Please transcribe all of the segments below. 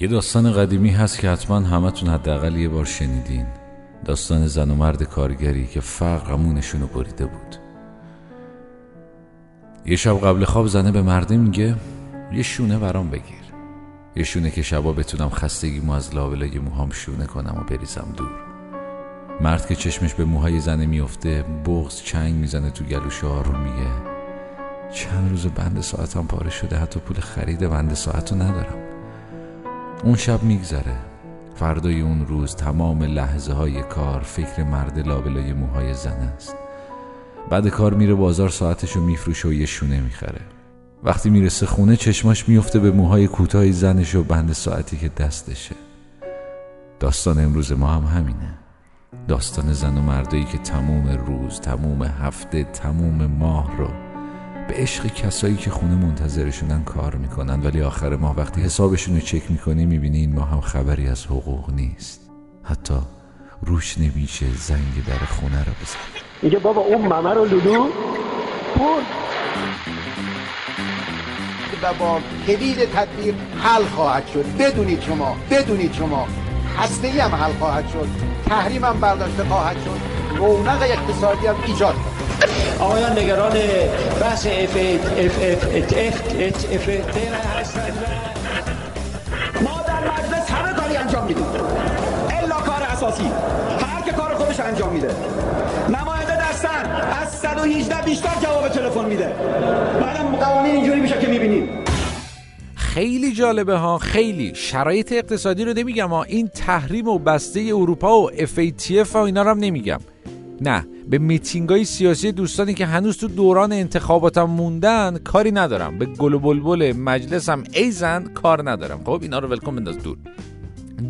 یه داستان قدیمی هست که حتما همتون حداقل یه بار شنیدین. داستان زن و مرد کارگری که فقر غمونشون رو بریده بود. یه شب قبل خواب زنه به مرده میگه یه شونه برام بگیر. یه شونه که شبا بتونم خستگی از لابلای موهام شونه کنم و بریزم دور. مرد که چشمش به موهای زنه میفته بغز چنگ می‌زنه تو گلوش آروم میگه چند روز بند ساعتم پاره شده حتی پول خرید بند ساعتو ندارم. اون شب میگذره. فردای اون روز تمام لحظه های کار فکر مرد لابلای موهای زن است. بعد کار میره بازار ساعتشو میفروشه و یه شونه می‌خره. وقتی می‌رسه خونه چشماش میفته به موهای کوتاه زنش و بند ساعتی که دستشه. داستان امروز ما هم همینه. داستان زن و مردایی که تموم روز تموم هفته تموم ماه رو به عشق کسایی که خونه منتظرشونن کار می‌کنن ولی آخر ماه وقتی حسابشون رو چک می‌کنی می‌بینی این ماه هم خبری از حقوق نیست. حتی روش نمیشه زنگ در خونه رو بزن میگه بابا اون ممه رو لولو پول و با کلید تدبیر حل خواهد شد. بدونید شما بدونید شما. هسته ای هم حل خواهد شد. تحریم هم برداشته خواهد شد. رونق اقتصادی هم ایجاد خواهد آقایان نگران بحث اف اف اف اف اف ما در مجلس همه کاری انجام میدیم الا کار اساسی هر که کار خودش انجام میده نماینده دستن از 118 بیشتر جواب تلفن میده بعدم قوانین اینجوری میشه که می‌بینید خیلی جالبه ها خیلی شرایط اقتصادی رو نمیگم ها این تحریم و بسته اروپا و FATF و اینا رو هم نمیگم نه به میتینگ های سیاسی دوستانی که هنوز تو دوران انتخاباتم موندن کاری ندارم. به گل و بلبل مجلسم ایزن کار ندارم. خب اینا رو ولکن بنداز دور.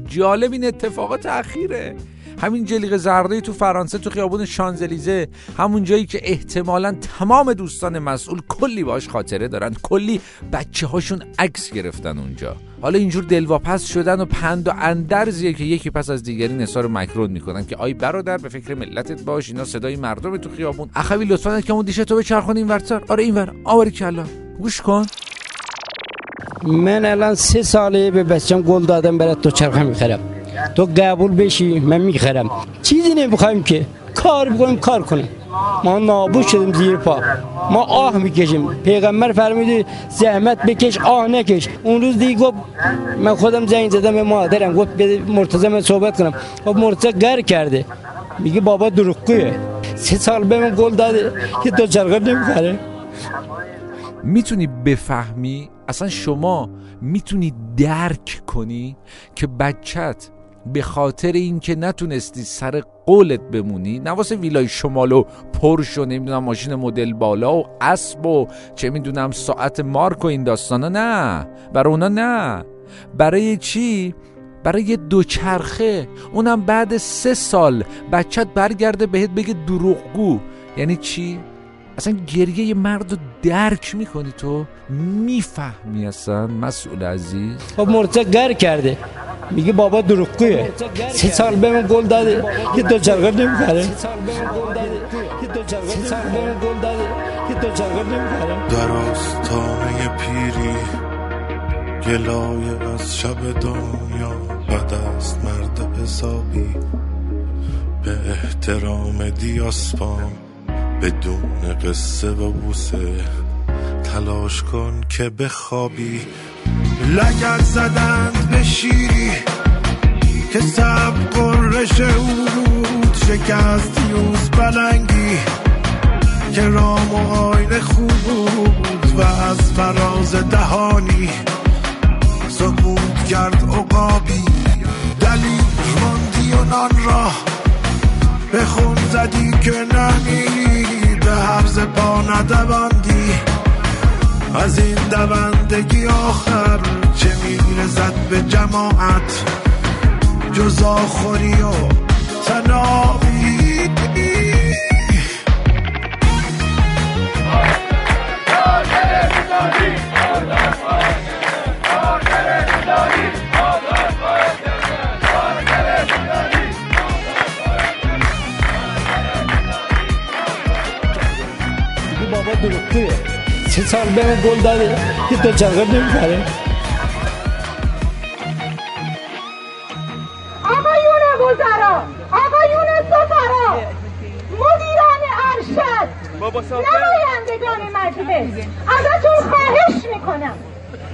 جالب این اتفاقات اخیره. همین جلیق زرده تو فرانسه تو خیابون شانزلیزه همون جایی که احتمالا تمام دوستان مسئول کلی باش خاطره دارن. کلی بچه هاشون عکس گرفتن اونجا. حالا اینجور دلواپس شدن و پند و اندرزیه که یکی پس از دیگری نثار مکرون می‌کنن که آی برادر به فکر ملتت باش اینا صدای مردم تو خیابون. اخوی لطفا که اون دیشه تو به چرخون این ورتر. آره اینور آوری کلا. گوش کن. من الان سه ساله به بچم گل دادم برای تو چرخه می‌خرم. تو قبول بشی من می‌خرم. چیزی نمی‌خوایم که کار بکنیم کار کنیم. ما نابود شدیم زیر پا. ما آه می‌کشیم. پیغمبر فرموده زحمت بکش آه نکش. اون روز دیگه گفت من خودم زنگ زدم به مادرم. گفت به مرتضی من صحبت کنم. خب مرتضی گر کرده. میگه بابا دروغگویه. سه سال به من گل داده که دو چرخه نمی‌خره می‌تونی بفهمی؟ اصلا شما می‌تونی درک کنی که بچت به خاطر اینکه نتونستی سر قولت بمونی نواسه ویلای شمال و پرش و نمی‌دونم ماشین مدل بالا و اسب و چه می‌دونم ساعت مارک و این داستانا نه. برای اونا نه. برای چی؟ برای یه دوچرخه. اونم بعد سه سال بچت برگرده بهت بگه دروغگو. یعنی چی؟ اصلا گریه یه مرد رو درک می‌کنی تو؟ می‌فهمی اصلا مسئول عزیز. خب مرتضی گر کرده. میگه بابا دروغگویه. سه سال به من گل داده. یه دو چرخه نمی‌خره. در آستانه پیری گلای از شب دنیا بد است مرد حسابی. به احترام دیاسپان بدون قصه و بوسه تلاش کن که بخوابی. لگت زدند به شیری که سب قرش بود شکست یوز بلنگی که رام و آین خوب بود و از فراز دهانی سکوت کرد عقابی. دلیل ماندی و نان را به خون زدی که نمی به حرز پا ندواندی. از این دوندگی آخر چه میرزد به جماعت؟ جز آخوری و تنابی. بابا دروغگویه سه سال به من گل داده یه دو چرخه نمی‌خره نمایندگان مجلس. ازتون خواهش می‌کنم.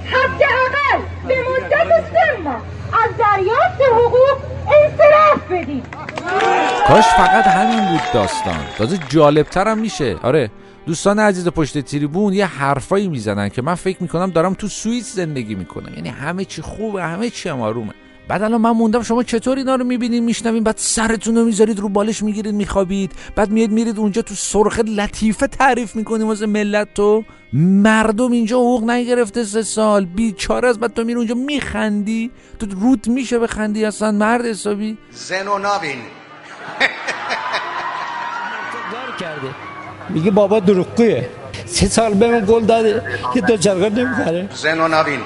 حداقل به مدت سه ماه از دریافت حقوق انصراف بدید. کاش فقط همین بود داستان. تازه جالبتر هم میشه. آره دوستان عزیز پشت تریبون یه حرفایی می‌زنن که من فکر می‌کنم دارم تو سوئیس زندگی می‌کنم. یعنی همه چی خوبه همه چی هم آرومه. بعد الان من موندم شما چطور اینا رو می‌بینین میشنوین بعد سرتون رو می‌ذارید رو بالش می‌گیرید میخوابید. بعد میاد میرید اونجا تو سرخ لطیفه تعریف می‌کنیم واسه ملت تو. مردم اینجا حقوق نگرفته سه سال. بیچاره از بعد تو میری اونجا میخندی. تو روت میشه بخندی اصلا مرد حسابی. زن و نابین. کرده. میگه بابا دروغگویه. سه سال به من گل داده. که دوچرخه نمی‌خره. زن و نابین.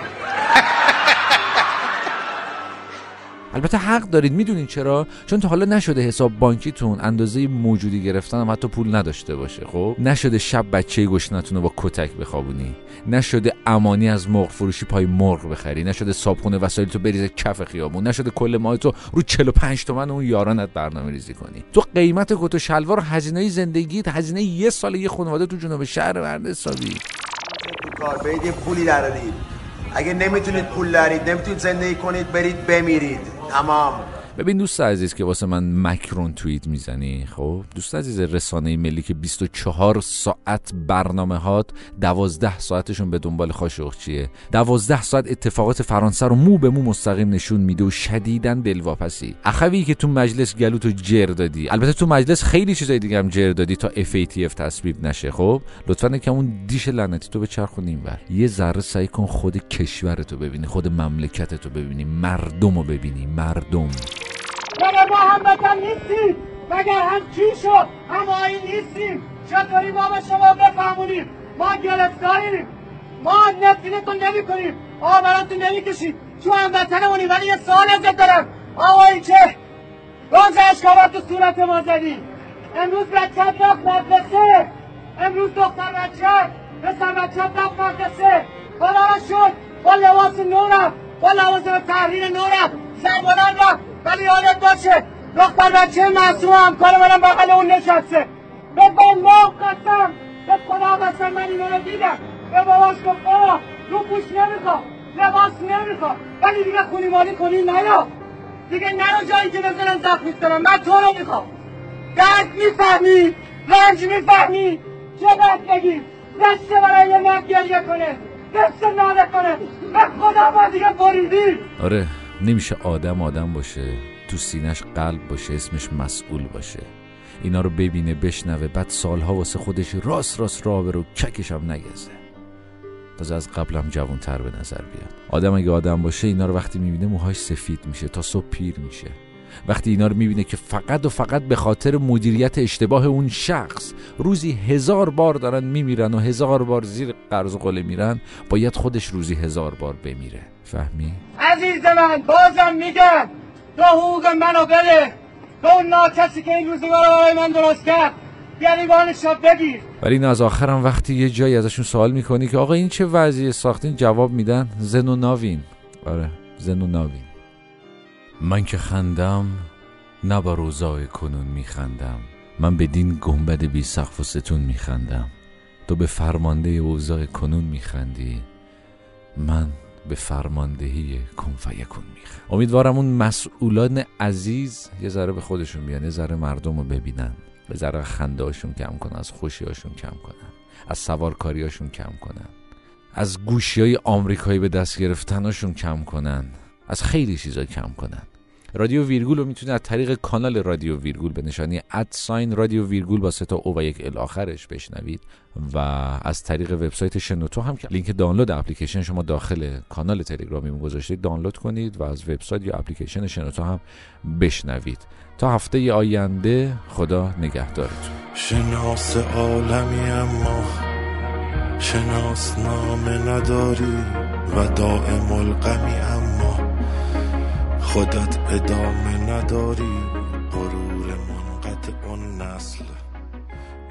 البته حق دارید می‌دونین چرا؟ چون تا حالا نشده حساب بانکیتون اندازه موجودی گرفتن هم حتی پول نداشته باشه خب؟ نشده شب بچه گشنتون رو با کتک بخوابونی. نشده امانی از مرغ فروشی پای مرغ بخری. نشده صابخونه وسایل تو بریزه کف خیابون. نشده کل ماه تو رو 45 تومن اون یارانت برنامه ریزی کنی. تو قیمت کت و شلوار هزینه زندگیت هزینه یه سال یه خانواده تو جنوب شهر مرد حسابی. کار پولی درارید اگه نمی‌تونید پول دارید نمی‌تونید زندگی کنید برید بمیرید. تمام ببین دوست عزیز که واسه من مکرون توییت می‌زنی خب؟ دوست عزیز رسانه ملی که 24 ساعت برنامه هات 12 ساعتشون به دنبال خاشقچیه 12 ساعت اتفاقات فرانسه رو مو به مو مستقیم نشون میده و شدیدن دلواپسی. اخوی که تو مجلس گلوتو جر دادی. البته تو مجلس خیلی چیزای دیگه هم جر دادی تا FATF تصویب نشه خب؟ لطفا که اون دیش لعنتی تو به بر یه ذره سعی کن خود کشورتو ببینی خود مملکتتو ببینی مردم رو ببینی مردم. ما هموطن نیستیم. مگر هم چی شد هم آیین نیستیم. چطوری ما به شما بفهمونیم؟ ما گرفتاریم. ما نفرتتون نمی کنیم آبراتون نمی کشیم تو هموطنمونی ولی یه سوال ازت دارم. آقایی که روز اشکابات تو صورت ما زدی. امروز بچه رفت مدرسه. امروز دختر بچه پسر بچه رفت مدرسه. خدا شد. با لباس نو رفت با لباس تحریر نو رفت زنبانان رفت ولی یادت باشه. دختر بچه معصوم همکار منم بغل اون نشسته. به بمبام قسم. به خدا قسم من اینا رو دیدم. به باباش گفت بابا رو پوش نمی‌خواد لباس نمی‌خواد ولی دیگه خونی مالی کنی نیا. دیگه نرو جایی که بزنن زخمی کنم من تو رو می‌خوام. درد می‌فهمی رنج می‌فهمی. چه دست بگی؟ دسته برای یه مرد گریه کنه. دست ناله کنه. به خدا ما دیگه بریدی آره. نمیشه آدم آدم باشه تو سینش قلب باشه اسمش مسئول باشه. اینا رو ببینه بشنوه بعد سالها واسه خودش راست راست راه برو ککش هم نگزه. تازه از قبلم جوان تر به نظر بیاد. آدم اگه آدم باشه اینا رو وقتی می‌بینه موهاش سفید میشه تا صبح پیر میشه. وقتی اینا رو می‌بینه که فقط و فقط به خاطر مدیریت اشتباه اون شخص روزی هزار بار دارن میمیرن و هزار بار زیر قرض و قله میرن باید خودش روزی هزار بار بمیره. فهمی؟ عزیز من بازم میگم تو حقوق منو بده. تو اون ناکسی که این روزگار رو برای من درست کرد بگیر. ولی این از آخرم وقتی یه جایی ازشون سوال می‌کنی که آقا این چه وضعیه؟ ساختین جواب میدن زن و ناوین آره زن و ناوین من که خندم نه با روزای کنون میخندم. من بدین گنبد بی سقف و ستون میخندم. تو به فرمانده اوضاع کنون میخندی. من به فرماندهی کن فیکون میخند امیدوارم اون مسئولان عزیز یه ذره به خودشون بیان یه ذره مردم رو ببینن. به ذره خندهاشون کم کنن از خوشیاشون کم کنن. از سوارکاریاشون کم کنن. از گوشی های آمریکایی به دست گرفتناشون کم کنن. از خیلی چیزا کم کنن. رادیو ویرگول رو می‌تونید از طریق کانال رادیو ویرگول به نشانی ادساین رادیو ویرگول با سه تا او و یک ال آخرش بشنوید و از طریق وبسایت شنوتو هم که لینک دانلود اپلیکیشن شما داخل کانال تلگرامی گذاشتید دانلود کنید و از وبسایت یا اپلیکیشن شنوتو هم بشنوید. تا هفته آینده خدا نگهدارتون. شناس عالمی اما شناس نامه نداری و دائم الغمی اما خودت ادامه نداری. غرور منقطع اون نسل.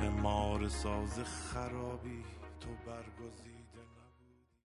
امار ساز خرابی تو برگزی.